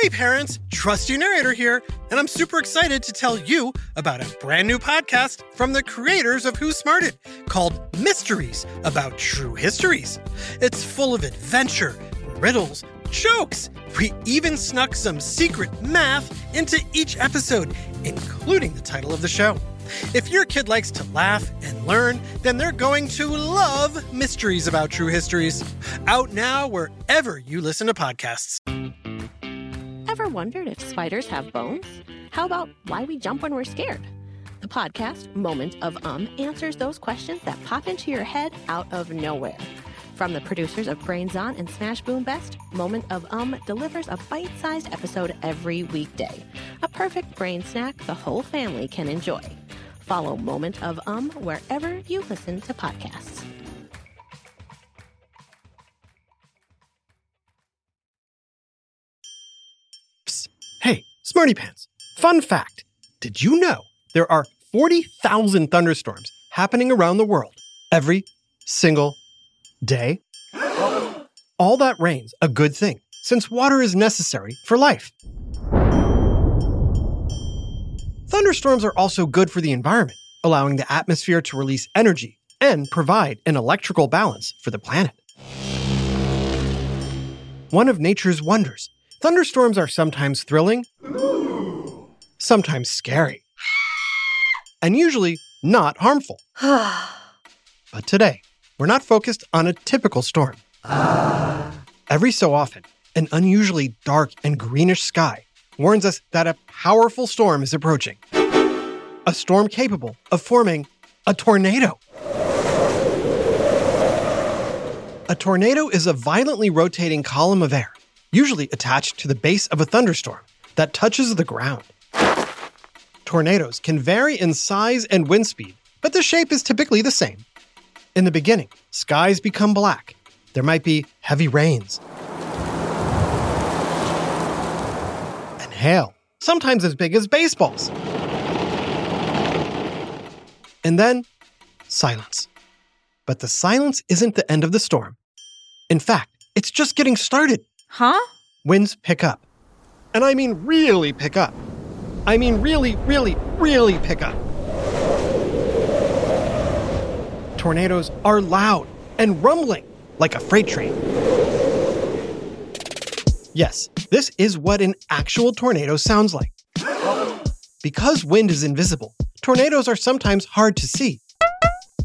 Hey parents, Trusty Narrator here, and I'm super excited to tell you about a brand new podcast from the creators of Who Smarted called Mysteries About True Histories. It's full of adventure, riddles, jokes. We even snuck some secret math into each episode, including the title of the show. If your kid likes to laugh and learn, then they're going to love Mysteries About True Histories. Out now wherever you listen to podcasts. Ever wondered if spiders have bones? How about why we jump when we're scared? The podcast, Moment of Um, answers those questions that pop into your head out of nowhere. From the producers of Brains On and Smash Boom Best, Moment of Um delivers a bite sized episode every weekday. A perfect brain snack the whole family can enjoy. Follow Moment of Um wherever you listen to podcasts. Smarty Pants. Fun fact Did you know there are 40,000 thunderstorms happening around the world every single day? All that rain's a good thing, since water is necessary for life. Thunderstorms are also good for the environment, allowing the atmosphere to release energy and provide an electrical balance for the planet. One of nature's wonders, thunderstorms are sometimes thrilling, sometimes scary, and usually not harmful. but today, we're not focused on a typical storm. Every so often, an unusually dark and greenish sky warns us that a powerful storm is approaching. A storm capable of forming a tornado. A tornado is a violently rotating column of air, usually attached to the base of a thunderstorm, that touches the ground. Tornadoes can vary in size and wind speed, but the shape is typically the same. In the beginning, skies become black. There might be heavy rains and hail, sometimes as big as baseballs. And then, silence. But the silence isn't the end of the storm. In fact, it's just getting started. Huh? Winds pick up. And I mean really pick up. I mean really, really, really pick up. Tornadoes are loud and rumbling like a freight train. Yes, this is what an actual tornado sounds like. Because wind is invisible, tornadoes are sometimes hard to see.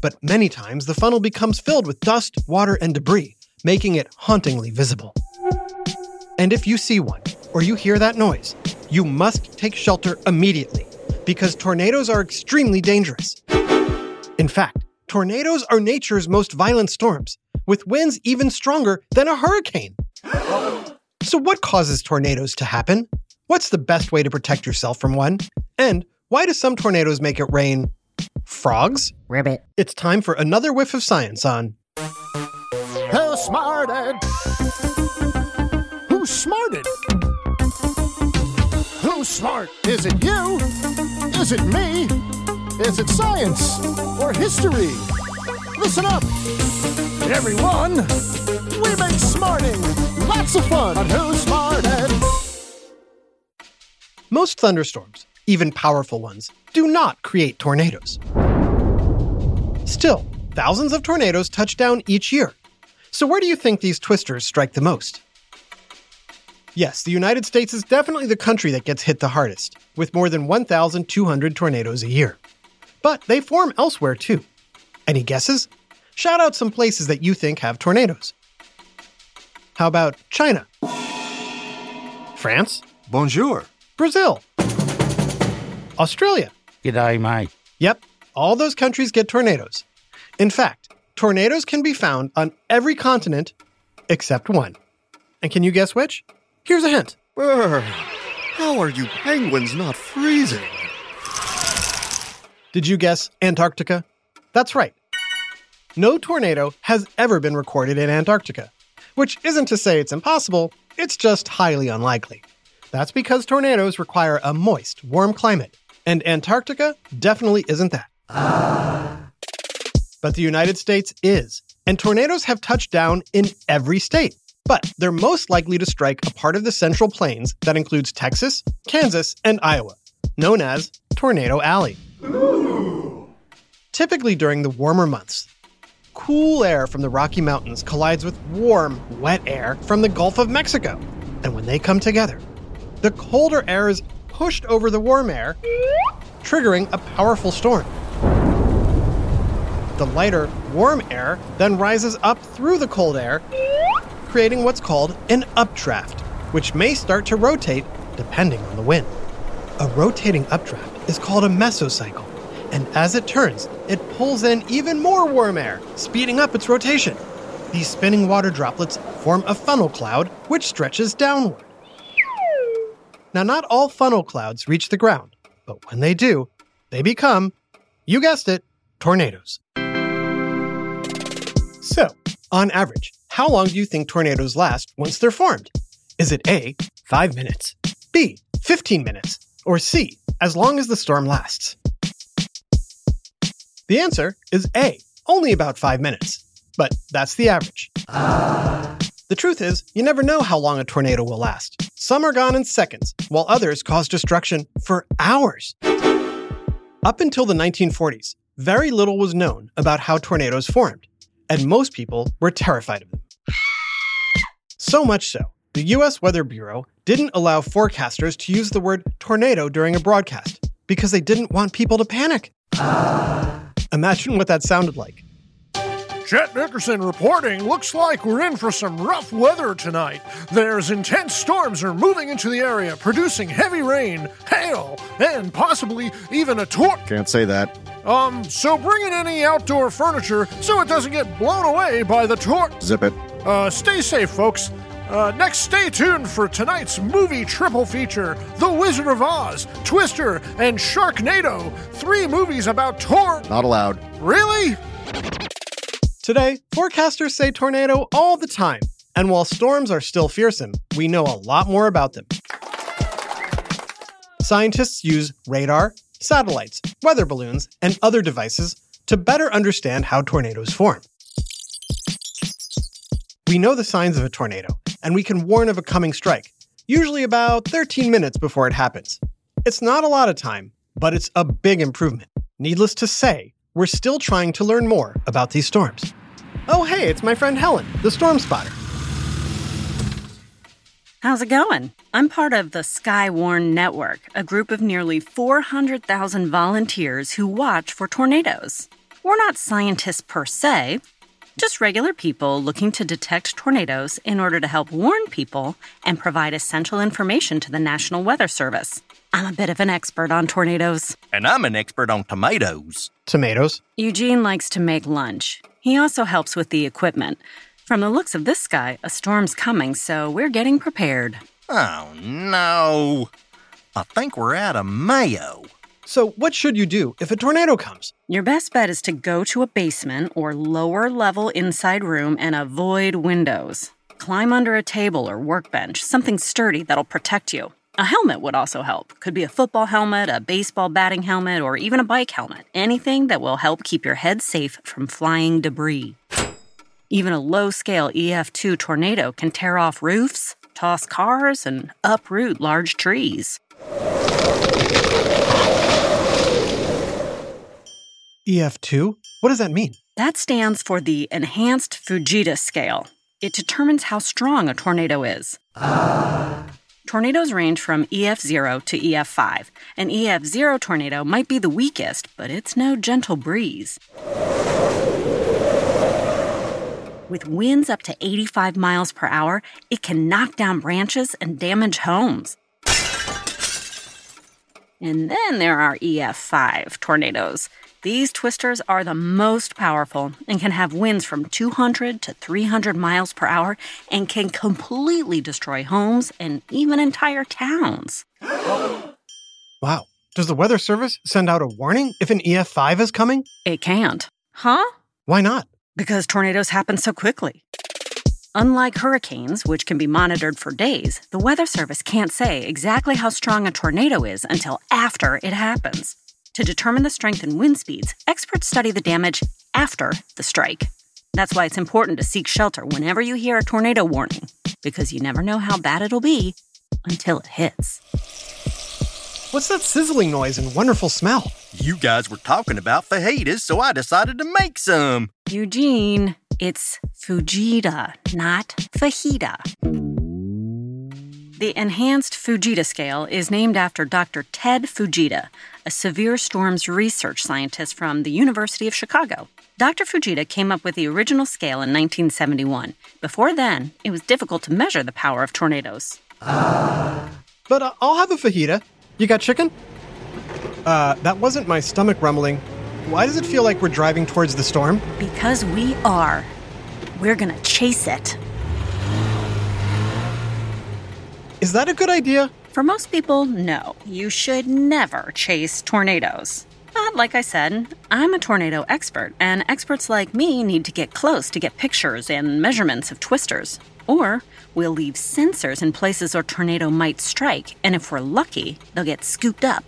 But many times the funnel becomes filled with dust, water, and debris, making it hauntingly visible. And if you see one, or you hear that noise, you must take shelter immediately, because tornadoes are extremely dangerous. In fact, tornadoes are nature's most violent storms, with winds even stronger than a hurricane. So, what causes tornadoes to happen? What's the best way to protect yourself from one? And why do some tornadoes make it rain frogs? Ribbit. It's time for another whiff of science on Who smarted? Who smarted? Who's smart? Is it you? Is it me? Is it science or history? Listen up, everyone. We make smarting lots of fun on Who Smarted. Most thunderstorms, even powerful ones, do not create tornadoes. Still, thousands of tornadoes touch down each year. So, where do you think these twisters strike the most? Yes, the United States is definitely the country that gets hit the hardest, with more than 1,200 tornadoes a year. But they form elsewhere too. Any guesses? Shout out some places that you think have tornadoes. How about China? France? Bonjour. Brazil? Australia? G'day, mate. Yep, all those countries get tornadoes. In fact, tornadoes can be found on every continent except one. And can you guess which? Here's a hint. Brr, how are you penguins not freezing? Did you guess Antarctica? That's right. No tornado has ever been recorded in Antarctica, which isn't to say it's impossible, it's just highly unlikely. That's because tornadoes require a moist, warm climate, and Antarctica definitely isn't that. But the United States is, and tornadoes have touched down in every state. But they're most likely to strike a part of the Central Plains that includes Texas, Kansas, and Iowa, known as Tornado Alley. Typically during the warmer months, cool air from the Rocky Mountains collides with warm, wet air from the Gulf of Mexico. And when they come together, the colder air is pushed over the warm air, triggering a powerful storm. The lighter, warm air then rises up through the cold air, creating what's called an updraft, which may start to rotate depending on the wind. A rotating updraft is called a mesocyclone, and as it turns, it pulls in even more warm air, speeding up its rotation. These spinning water droplets form a funnel cloud, which stretches downward. Now, not all funnel clouds reach the ground, but when they do, they become, you guessed it, tornadoes. So, on average, how long do you think tornadoes last once they're formed? Is it A, 5 minutes, B, 15 minutes, or C, as long as the storm lasts? The answer is A, only about 5 minutes. But that's the average. The truth is, you never know how long a tornado will last. Some are gone in seconds, while others cause destruction for hours. Up until the 1940s, very little was known about how tornadoes formed and most people were terrified of them. So much so, the US Weather Bureau didn't allow forecasters to use the word tornado during a broadcast because they didn't want people to panic. Imagine what that sounded like. Chet Nickerson reporting. Looks like we're in for some rough weather tonight. There's intense storms are moving into the area, producing heavy rain, hail, and possibly even a tornado. Can't say that. Um, so bring in any outdoor furniture so it doesn't get blown away by the tornado. Zip it. Uh, stay safe, folks. Uh, next, stay tuned for tonight's movie triple feature The Wizard of Oz, Twister, and Sharknado. Three movies about tor. Not allowed. Really? Today, forecasters say tornado all the time, and while storms are still fearsome, we know a lot more about them. Scientists use radar, satellites, weather balloons, and other devices to better understand how tornadoes form. We know the signs of a tornado, and we can warn of a coming strike, usually about 13 minutes before it happens. It's not a lot of time, but it's a big improvement. Needless to say, we're still trying to learn more about these storms. Oh, hey, it's my friend Helen, the storm spotter. How's it going? I'm part of the Skywarn Network, a group of nearly 400,000 volunteers who watch for tornadoes. We're not scientists per se, just regular people looking to detect tornadoes in order to help warn people and provide essential information to the National Weather Service. I'm a bit of an expert on tornadoes. And I'm an expert on tomatoes. Tomatoes. Eugene likes to make lunch. He also helps with the equipment. From the looks of this sky, a storm's coming, so we're getting prepared. Oh no. I think we're out of mayo. So, what should you do if a tornado comes? Your best bet is to go to a basement or lower level inside room and avoid windows. Climb under a table or workbench, something sturdy that'll protect you. A helmet would also help. Could be a football helmet, a baseball batting helmet, or even a bike helmet. Anything that will help keep your head safe from flying debris. Even a low scale EF2 tornado can tear off roofs, toss cars, and uproot large trees. EF2? What does that mean? That stands for the Enhanced Fujita Scale. It determines how strong a tornado is. Tornadoes range from EF0 to EF5. An EF0 tornado might be the weakest, but it's no gentle breeze. With winds up to 85 miles per hour, it can knock down branches and damage homes. And then there are EF5 tornadoes. These twisters are the most powerful and can have winds from 200 to 300 miles per hour and can completely destroy homes and even entire towns. Wow. Does the Weather Service send out a warning if an EF5 is coming? It can't. Huh? Why not? Because tornadoes happen so quickly. Unlike hurricanes, which can be monitored for days, the Weather Service can't say exactly how strong a tornado is until after it happens. To determine the strength and wind speeds, experts study the damage after the strike. That's why it's important to seek shelter whenever you hear a tornado warning, because you never know how bad it'll be until it hits. What's that sizzling noise and wonderful smell? You guys were talking about fajitas, so I decided to make some. Eugene, it's Fujita, not fajita. The Enhanced Fujita Scale is named after Dr. Ted Fujita, a severe storms research scientist from the University of Chicago. Dr. Fujita came up with the original scale in 1971. Before then, it was difficult to measure the power of tornadoes. But uh, I'll have a fajita. You got chicken? Uh, that wasn't my stomach rumbling. Why does it feel like we're driving towards the storm? Because we are. We're gonna chase it. Is that a good idea? For most people, no. You should never chase tornadoes. But like I said, I'm a tornado expert, and experts like me need to get close to get pictures and measurements of twisters. Or we'll leave sensors in places a tornado might strike, and if we're lucky, they'll get scooped up.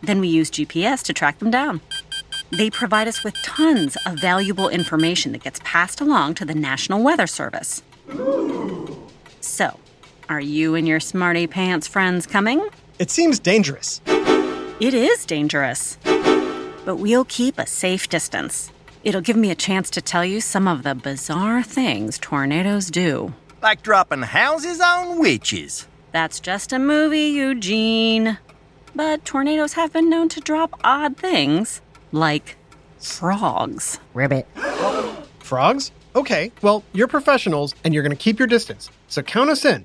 Then we use GPS to track them down. They provide us with tons of valuable information that gets passed along to the National Weather Service. So, are you and your smarty pants friends coming? It seems dangerous. It is dangerous. But we'll keep a safe distance. It'll give me a chance to tell you some of the bizarre things tornadoes do. Like dropping houses on witches. That's just a movie, Eugene. But tornadoes have been known to drop odd things, like frogs. Ribbit. Frogs? Okay, well, you're professionals and you're going to keep your distance. So count us in.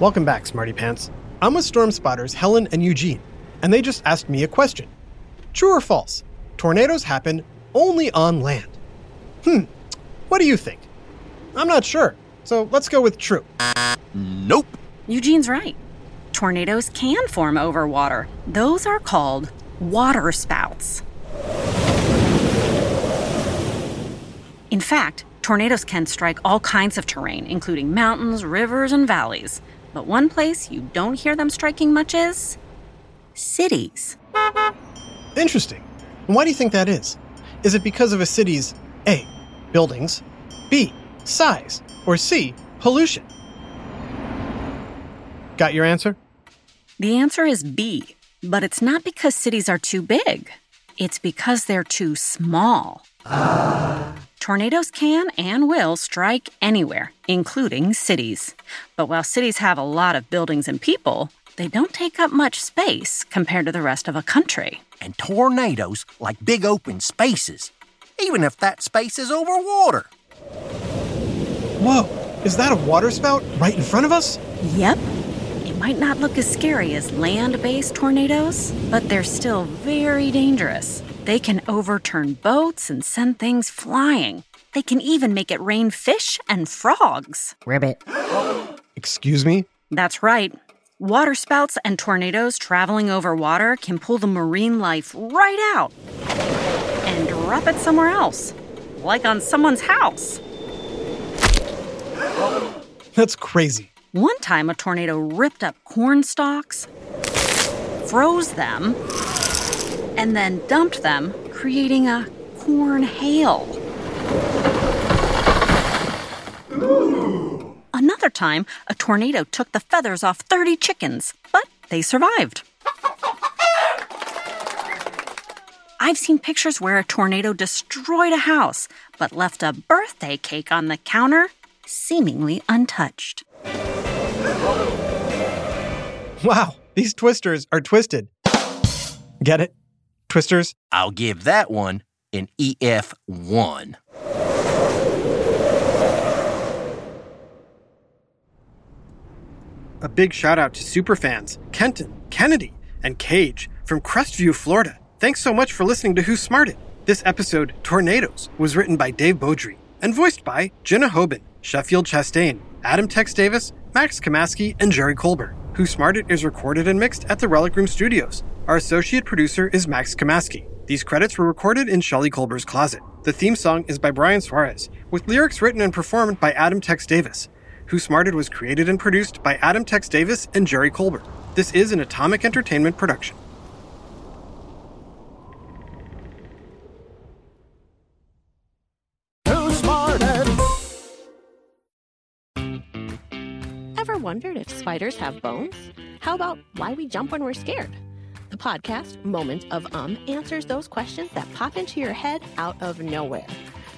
Welcome back, Smarty Pants. I'm with Storm Spotters Helen and Eugene, and they just asked me a question. True or false? Tornadoes happen only on land. Hmm, what do you think? I'm not sure, so let's go with true. Nope. Eugene's right. Tornadoes can form over water. Those are called water spouts. In fact, tornadoes can strike all kinds of terrain, including mountains, rivers, and valleys. But one place you don't hear them striking much is cities. Interesting. And why do you think that is? Is it because of a city's A. Buildings, B. Size, or C. Pollution? Got your answer? The answer is B, but it's not because cities are too big. It's because they're too small. Tornadoes can and will strike anywhere, including cities. But while cities have a lot of buildings and people, they don't take up much space compared to the rest of a country. And tornadoes like big open spaces, even if that space is over water. Whoa, is that a water spout right in front of us? Yep. It might not look as scary as land based tornadoes, but they're still very dangerous. They can overturn boats and send things flying. They can even make it rain fish and frogs. Ribbit. Excuse me? That's right. Water spouts and tornadoes traveling over water can pull the marine life right out and drop it somewhere else, like on someone's house. That's crazy. One time, a tornado ripped up corn stalks, froze them, and then dumped them, creating a corn hail. Another time, a tornado took the feathers off 30 chickens, but they survived. I've seen pictures where a tornado destroyed a house, but left a birthday cake on the counter, seemingly untouched. Wow, these twisters are twisted. Get it? Twisters? I'll give that one an EF1. A big shout out to superfans Kenton, Kennedy, and Cage from Crestview, Florida. Thanks so much for listening to Who Smarted. This episode, Tornadoes, was written by Dave Beaudry and voiced by Jenna Hoban, Sheffield Chastain, Adam Tex Davis, Max Kamaski, and Jerry Colbert. Who Smarted is recorded and mixed at the Relic Room Studios. Our associate producer is Max Kamaski. These credits were recorded in Shelly Colbert's closet. The theme song is by Brian Suarez, with lyrics written and performed by Adam Tex Davis. Who Smarted was created and produced by Adam Tex Davis and Jerry Colbert. This is an Atomic Entertainment production. Who smarted? Ever wondered if spiders have bones? How about why we jump when we're scared? The podcast, Moment of Um, answers those questions that pop into your head out of nowhere.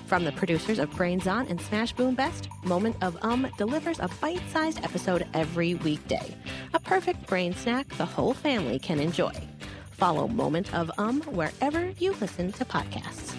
From the producers of Brains On and Smash Boom Best, Moment of Um delivers a bite sized episode every weekday. A perfect brain snack the whole family can enjoy. Follow Moment of Um wherever you listen to podcasts.